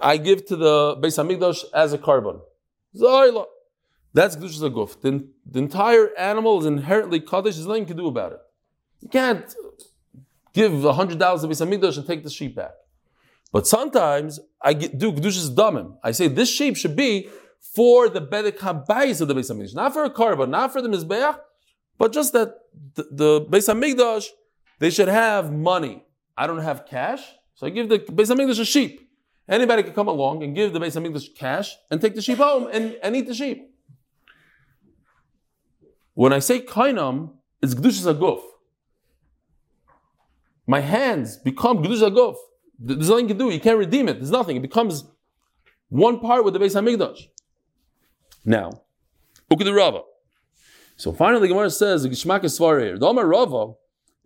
I give to the Beis Hamikdash as a korban. That's Kedushas Guf. The, the entire animal is inherently kaddish. There's nothing you can do about it. You can't give a hundred dollars to Beis Hamikdash and take the sheep back. But sometimes I get, do Kedushas Damim. I say this sheep should be for the Bedek Habayis of the Beis Hamikdash, not for a korban, not for the Mizbeach, but just that the, the Beis Hamikdash, they should have money. I don't have cash, so I give the Beis Hamikdash a sheep. Anybody could come along and give the Beis Hamikdash cash and take the sheep home and, and eat the sheep. When I say kainam, it's Gdushas Aguf. My hands become Gdushas Aguf. There's nothing you can do. You can't redeem it. There's nothing. It becomes one part with the Beis Hamikdash. Now, Ukid Rava. So finally, Gemara says, the "Gishmak is Svarir." Doma Rava,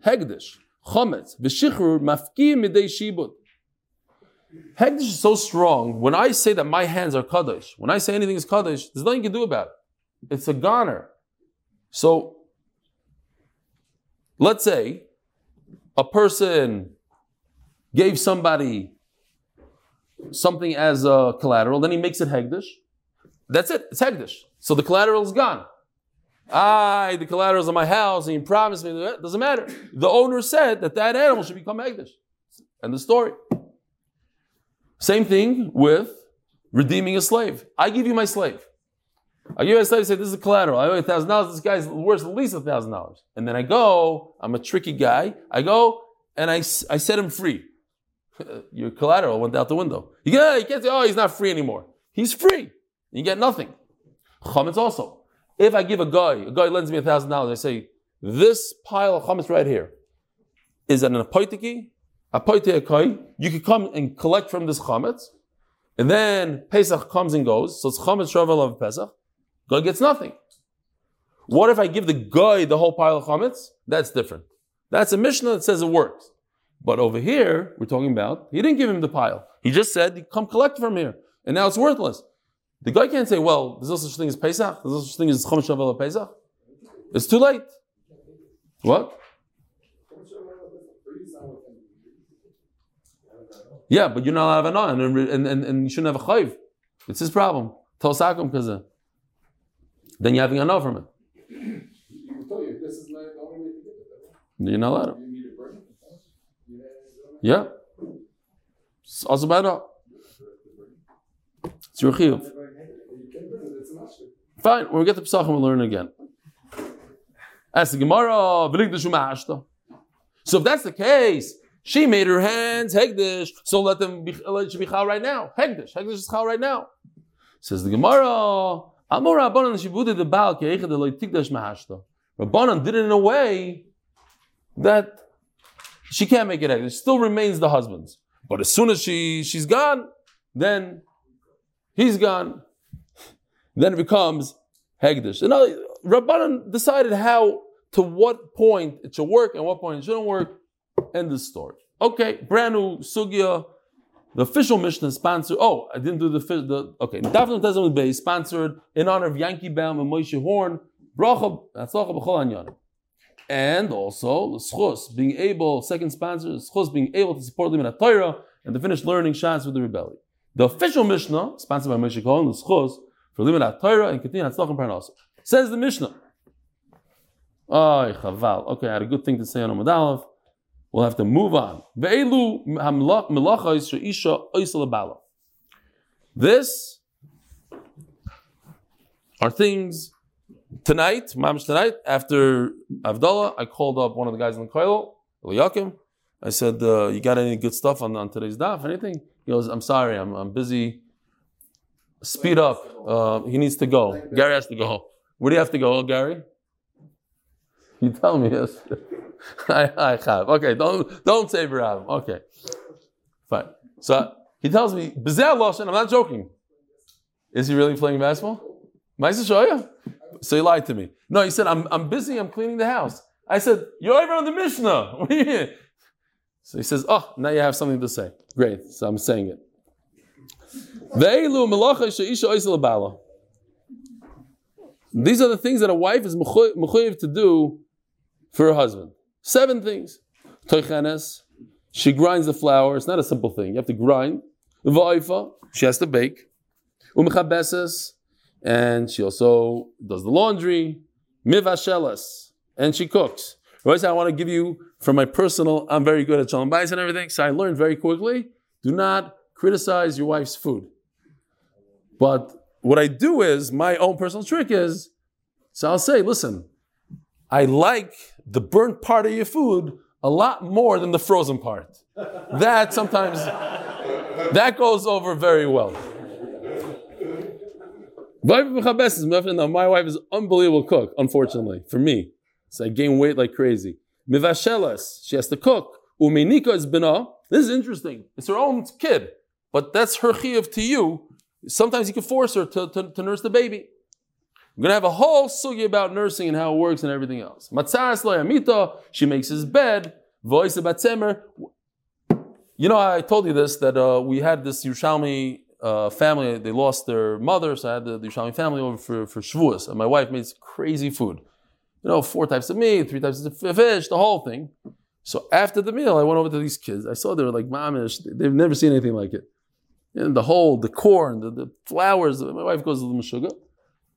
Hegdish, Chometz, V'Shichur, Mafki Midei Shibud. Hegdish is so strong. When I say that my hands are kaddish, when I say anything is kaddish, there's nothing you can do about it. It's a goner. So, let's say a person gave somebody something as a collateral, then he makes it hegdish. That's it. It's hegdish. So the collateral is gone. I, the collaterals of my house, and you promised me that. Doesn't matter. The owner said that that animal should become Egdish. And the story. Same thing with redeeming a slave. I give you my slave. I give you a say, say this is collateral. I owe you a thousand dollars. This guy's worth at least a thousand dollars. And then I go. I'm a tricky guy. I go and I I set him free. *laughs* Your collateral went out the window. You, can't say, oh, he's not free anymore. He's free. You get nothing. Chametz also. If I give a guy, a guy lends me a thousand dollars, I say, this pile of chametz right here is an apoitiki, apoitiki, you can come and collect from this chametz, and then Pesach comes and goes, so it's chametz shavel of Pesach, guy gets nothing. What if I give the guy the whole pile of chametz? That's different. That's a Mishnah that says it works. But over here, we're talking about, he didn't give him the pile. He just said, come collect from here. And now it's worthless. The guy can't say, well, there's no such thing as Pesach, there's no such thing as Chomesh Shavuot Pesach. It's too late. What? Yeah, but you're not allowed to have an and, and, and, you shouldn't have a chayv. It's his problem. Tosakum kaza. Uh, then you're having a no from it. You can tell you, this is not the only way to get it. You're not allowed to. You need a burden. You know, Yeah. It's bad. It's your chiyuv. Fine, when we get to Pesachim, we'll learn again. Ask the Gemara. So if that's the case, she made her hands hegdish, so let them be, let it be chal right now. Hegdish, hegdish is chal right now. Says the Gemara, Amor Rabbanan shibuded the Baal ke'echad eloi tikdash ma'ashta. Rabbanan did it in a way that she can't make it. It still remains the husband's. But as soon as she she's gone, then he's gone then it becomes Hegdish. And now, Rabbanan decided how, to what point it should work and what point it shouldn't work. End the story. Okay, brand new Sugya. The official Mishnah is sponsored. Oh, I didn't do the the okay. Daphne Tezam Bay sponsored in honor of Yankee Baum and Moshe Horn. Bracha B'chol Anyanim. And also schus being able, second sponsor, schus being able to support Limud Torah and to finish learning Shas with the rebellion. The official Mishnah, sponsored by Moshe Cohen, the schus, for limud Torah and continue Hatzlachim Parnasa. Says the Mishnah. Oh, chaval. Okay, I had a good thing to say on Amud Aleph. We'll have to move on. This are things tonight, mamish tonight, after Avdallah, I called up one of the guys in the Koil, Eliakim. I said, uh, you got any good stuff on, on today's daf, anything? He goes, I'm sorry, I'm, I'm busy Speed up. Uh, he needs to go. Gary has to go. Where do you have to go, Gary? You tell me. Yes. *laughs* I, I have. Okay, don't don't say Rav. Okay, fine. So he tells me, Bezel Lashon, I'm not joking. Is he really playing basketball? Maisa Shoya? So he lied to me. No, he said, I'm, I'm busy, I'm cleaning the house. I said, You're over on the Mishnah. *laughs* So he says, Oh, now you have something to say. Great. So I'm saying it. These are the things that a wife is mechuyev to do for her husband. Seven things. She grinds the flour. It's not a simple thing. You have to grind. Va'oifa, she has to bake. Umechabeses, and she also does the laundry. Mivashelas, and she cooks. Right? I want to give you from my personal. I'm very good at shalom bayis and everything, so I learned very quickly. Do not criticize your wife's food. But what I do is, my own personal trick is, so I'll say, listen, I like the burnt part of your food a lot more than the frozen part. That sometimes, that goes over very well. Now, my wife is unbelievable cook, unfortunately, for me. So I gain weight like crazy. She has to cook. Uminika is bina. This is interesting. It's her own kid, but that's her chiyuv to you. Sometimes you can force her to, to, to nurse the baby. We're gonna have a whole sugi about nursing and how it works and everything else. She makes his bed. Voice about. You know, I told you this that uh, we had this Yerushalmi uh, family. They lost their mother, so I had the, the Yerushalmi family over for for Shavuos, and my wife made crazy food. You know, four types of meat, three types of fish, the whole thing. So after the meal, I went over to these kids. I saw they were like mamish. They've never seen anything like it. And the whole, the corn, the, the flowers. My wife goes to the mashuga.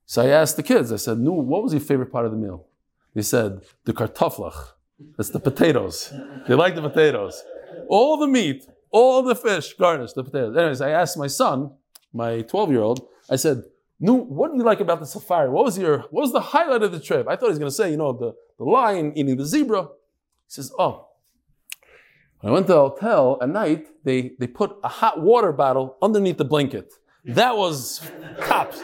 So I asked the kids. I said, what was your favorite part of the meal?" They said, "The kartoflach. That's the potatoes. They like the potatoes. All the meat, all the fish, garnish the potatoes." Anyways, I asked my son, my twelve-year-old. I said, Nu, what do you like about the safari? What was your what was the highlight of the trip? I thought he was gonna say, you know, the, the lion eating the zebra. He says, Oh, when I went to the hotel at night, they, they put a hot water bottle underneath the blanket. That was cops.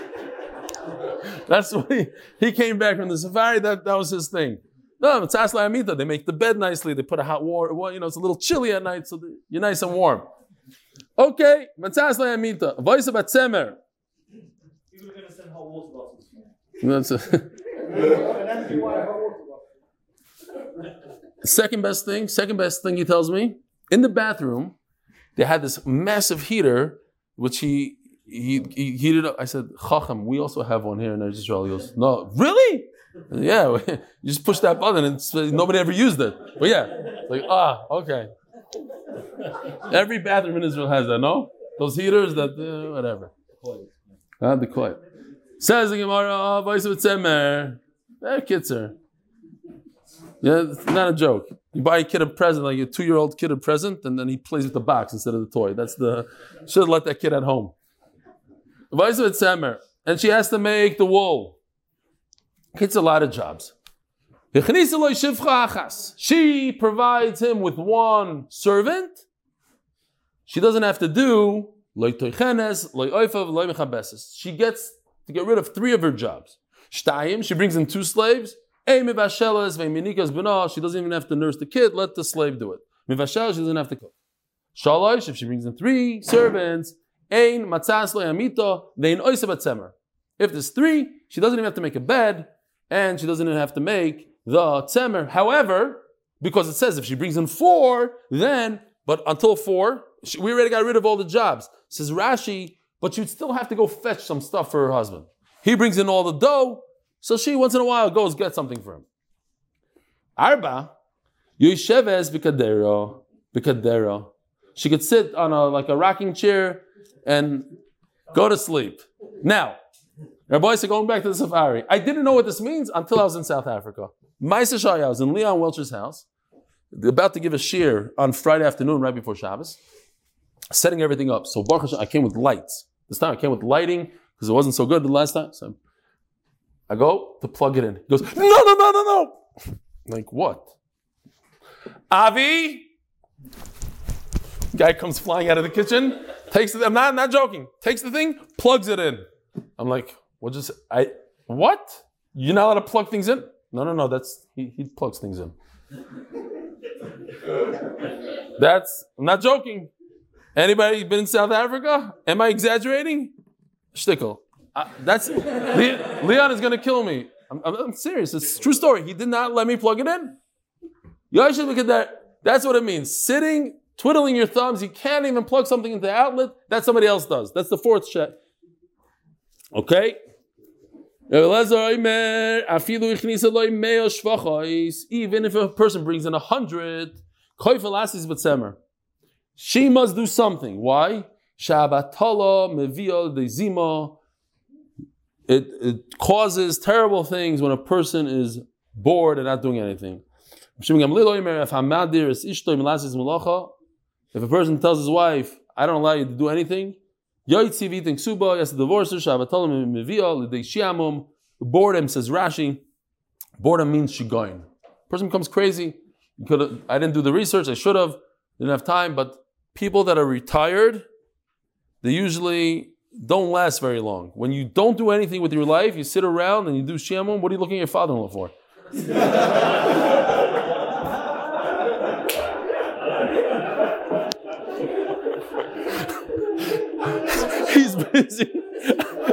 *laughs* That's what he, he came back from the safari, that, that was his thing. No, it's Asla Amita. They make the bed nicely. They put a hot water. Well, you know, it's a little chilly at night, so you're nice and warm. Okay, Matzas Amita. Voice about Tzemer. You were going to send hot water bottles. That's a, An empty white hot water bottle. second best thing, second best thing he tells me, in the bathroom, they had this massive heater, which he he, he heated up. I said, Chacham, we also have one here in Israel. He goes, No, really? Yeah, *laughs* you just push that button and nobody ever used it. But yeah, like, ah, okay. Every bathroom in Israel has that, no? Those heaters that, uh, whatever. Ah, the quiet. Says the Gemara, Vice of Tzemer. Eh, kitzer. Yeah, it's not a joke. You buy a kid a present, like a two-year-old kid a present, and then he plays with the box instead of the toy. That's the should have let that kid at home. Vice of Tzemer. And she has to make the wool. It's a lot of jobs. She provides him with one servant. She doesn't have to do. She gets to get rid of three of her jobs. She brings in two slaves. She doesn't even have to nurse the kid. Let the slave do it. She doesn't have to cook. Shalosh, if she brings in three servants. If there's three, she doesn't even have to make a bed, and she doesn't even have to make the tzemer. However, because it says if she brings in four, then, but until four, she, we already got rid of all the jobs. Says Rashi, but you'd still have to go fetch some stuff for her husband. He brings in all the dough, so she once in a while goes get something for him. Arba, Yosheves bikadero, bikadero. She could sit on a like a rocking chair and go to sleep. Now, Rabbi said, going back to the safari, I didn't know what this means until I was in South Africa. Maisa Shaya, I was in Leon Welcher's house, about to give a shear on Friday afternoon, right before Shabbos, setting everything up. So Baruch Hashem, I came with lights. This time I came with lighting because it wasn't so good the last time. So I go to plug it in. He goes, no, no, no, no, no. Like what? Avi, guy comes flying out of the kitchen, takes it. I'm not, I'm not joking. Takes the thing, plugs it in. I'm like, what just I what? You're not allowed to plug things in? No, no, no. That's he, he plugs things in. That's I'm not joking. Anybody been in South Africa? Am I exaggerating? Shtickle. Uh, that's Le- Leon is gonna kill me. I'm, I'm, serious. It's a true story. He did not let me plug it in. You should look at that. That's what it means. Sitting, twiddling your thumbs. You can't even plug something into the outlet. That somebody else does. That's the fourth check. Okay. Even if a person brings in a hundred, she must do something. Why? It, it causes terrible things when a person is bored and not doing anything. If a person tells his wife, I don't allow you to do anything, Yoitziv eating suba, yes, divorce her, shavatolim mivia, lidei Boredom, says Rashi. Boredom means shigoin. Person becomes crazy. Could I didn't do the research, I should have, didn't have time, but people that are retired, they usually don't last very long. When you don't do anything with your life, you sit around and you do shiamum, what are you looking at your father-in-law for? *laughs*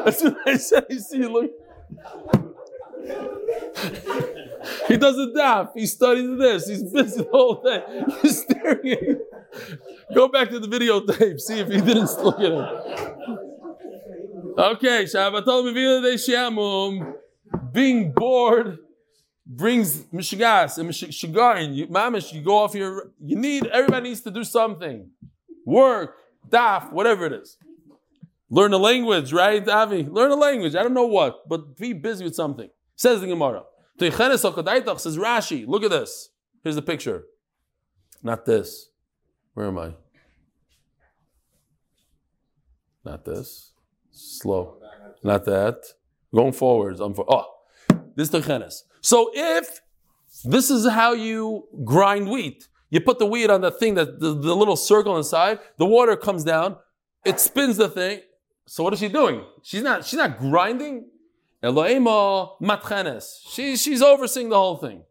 As soon as I said, I see look. He does a daf. He studies this. He's busy the whole day. He's staring at you. Go back to the videotape. See if he didn't look at it. Okay, Shabbatot Mevila de Shiamum. Being bored brings mishigas and mishigarin. You, mamish, you go off your. You need. Everybody needs to do something. Work, daf, whatever it is. Learn a language, right, Avi? Learn a language. I don't know what, but be busy with something. Says the Gemara. Says Rashi. Look at this. Here's the picture. Not this. Where am I? Not this. Slow. Not that. Going forwards. I'm for. Oh, this tochenes. So if this is how you grind wheat, you put the wheat on the thing that the, the little circle inside. The water comes down. It spins the thing. So what is she doing? She's not. She's not grinding. Eloema matchenes. She, she's overseeing the whole thing.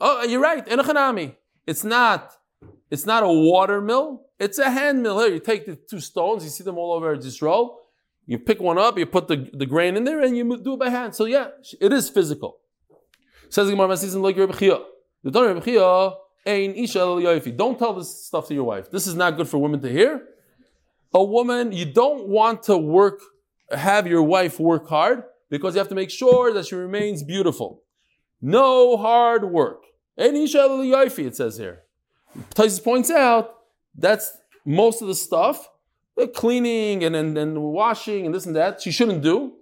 Oh, you're right. Enochanami. It's not. It's not a water mill. It's a hand mill. Here, you take the two stones. You see them all over Israel. You pick one up. You put the, the grain in there, and you do it by hand. So yeah, it is physical. Says the Gemara, like Rebbe Chia. The Rebbe Chia, Ein Isha Yoifi. Don't tell this stuff to your wife. This is not good for women to hear. A woman, you don't want to work, have your wife work hard because you have to make sure that she remains beautiful. No hard work. Ein Isha Yoifi, it says here. Tysus points out that's most of the stuff, the cleaning and, and, and washing and this and that, she shouldn't do.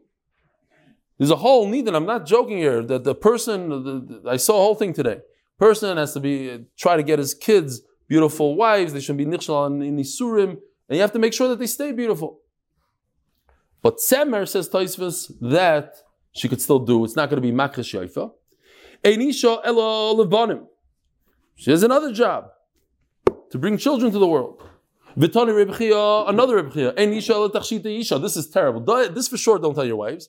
There's a whole need, and I'm not joking here, that the person, the, the, I saw a whole thing today. Person has to be, uh, try to get his kids beautiful wives, they shouldn't be nichshal in, Isurim, and you have to make sure that they stay beautiful. But Semer says Taisvis that she could still do, it's not going to be makrish yoifa. Einisha elo levanim. She has another job to bring children to the world. Vitani Rebchia, another Rebchia. Einisha This is terrible. This for sure. Don't tell your wives.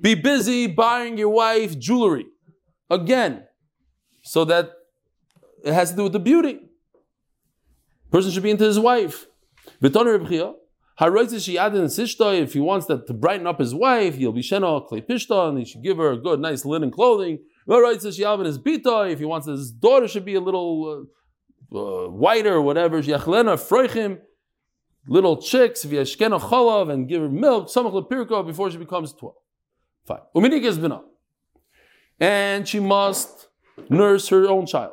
Be busy buying your wife jewelry. Again, so that it has to do with the beauty. Person should be into his wife. If he wants that to brighten up his wife, he'll be shena clay pishta, and he should give her good, nice linen clothing. If he wants his daughter should be a little uh, uh, whiter or whatever, little chicks, and give her milk, some pirka before she becomes 12. Fine. Uminik is bina. And she must nurse her own child.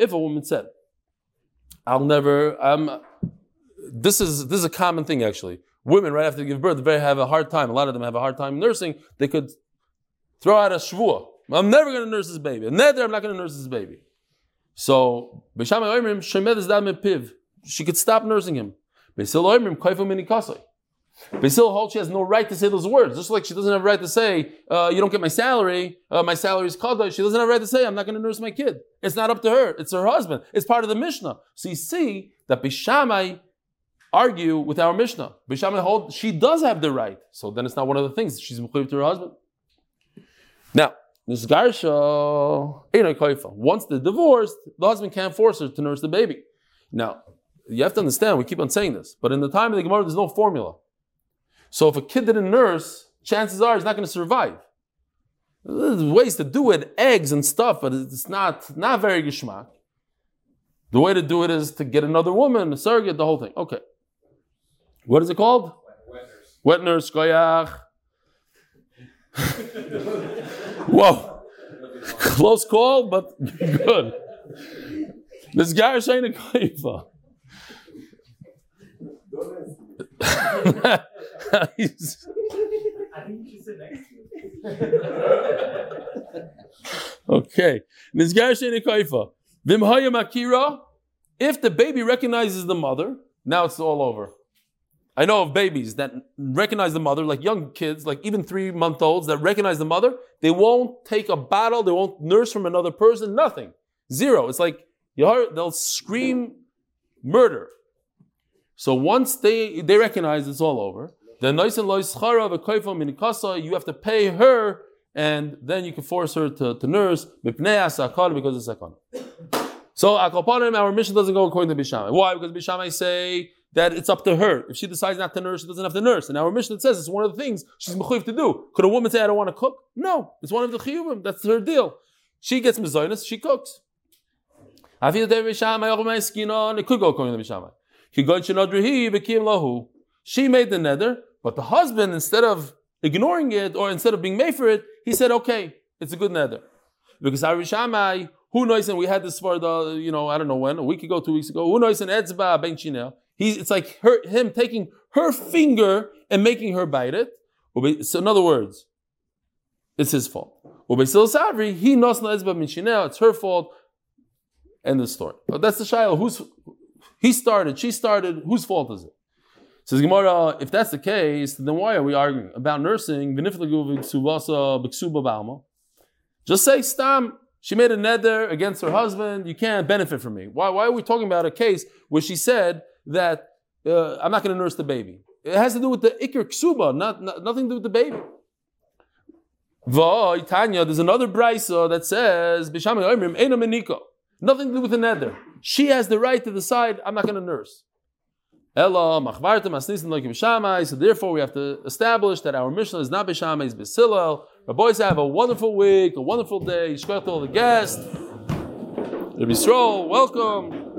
If a woman said, I'll never, um, this is this is a common thing actually. Women right after they give birth, they have a hard time. A lot of them have a hard time nursing. They could throw out a shvua. I'm never going to nurse this baby. Neither I'm not going to nurse this baby. So, she could stop nursing him. Basil holds she has no right to say those words, just like she doesn't have a right to say, uh, "You don't get my salary. Uh, my salary is called." She doesn't have a right to say, "I'm not going to nurse my kid." It's not up to her. It's her husband. It's part of the Mishnah. So you see that Beis Shammai argue with our Mishnah. Beis Shammai hold she does have the right. So then it's not one of the things she's mechuyev to her husband. Now, this Garsha, once they're divorced, the husband can't force her to nurse the baby. Now, you have to understand, we keep on saying this, but in the time of the Gemara, there's no formula. So if a kid didn't nurse, chances are he's not going to survive. There's ways to do it, eggs and stuff, but it's not, not very geschmack. The way to do it is to get another woman, a surrogate, the whole thing. Okay. What is it called? Wet nurse. Wet nurse, *laughs* Whoa. Close call, but *laughs* good. This guy is saying a I think you should sit next to him. If the baby recognizes the mother, now it's all over. I know of babies that recognize the mother, like young kids, like even three month olds that recognize the mother. They won't take a bottle, they won't nurse from another person, nothing. Zero. It's like they'll scream murder. So once they, they recognize it's all over, then you have to pay her and then you can force her to, to nurse because of sakana. So akopanim, our mission doesn't go according to Beis Shammai. Why? Because Beis Shammai say that it's up to her. If she decides not to nurse, she doesn't have to nurse. And our mission says it's one of the things she's mechuyev to do. Could a woman say, I don't want to cook? No. It's one of the chiyuvim. That's her deal. She gets mizoinus, she cooks. It could go according to Beis Shammai. She made the nether, but the husband, instead of ignoring it or instead of being made for it, he said, okay, it's a good nether. Because Arishamai, who knows, and we had this for the, you know, I don't know when, a week ago, two weeks ago, who knows, and Ben it's like her, him taking her finger and making her bite it. So in other words, it's his fault. Ubesil Savri, he knows Etzba Ben it's her fault. End of story. But that's the shiloh. Who's he started? She started. Whose fault is it? Says Gemara. If that's the case, then why are we arguing about nursing? Just say stam. She made a neder against her husband. You can't benefit from me. Why? Why are we talking about a case where she said that uh, I'm not going to nurse the baby? It has to do with the ikr ksuba, not, not nothing to do with the baby. Tanya, there's another brisa that says Nothing to do with the neder. She has the right to decide. I'm not going to nurse. Ella machvarta masnisin loikim b'shamay. So therefore, we have to establish that our mission is not b'shamay, it's b'silel. Our boys have a wonderful week, a wonderful day. Yishkach to all the guests. Rabbi Yisrael, welcome.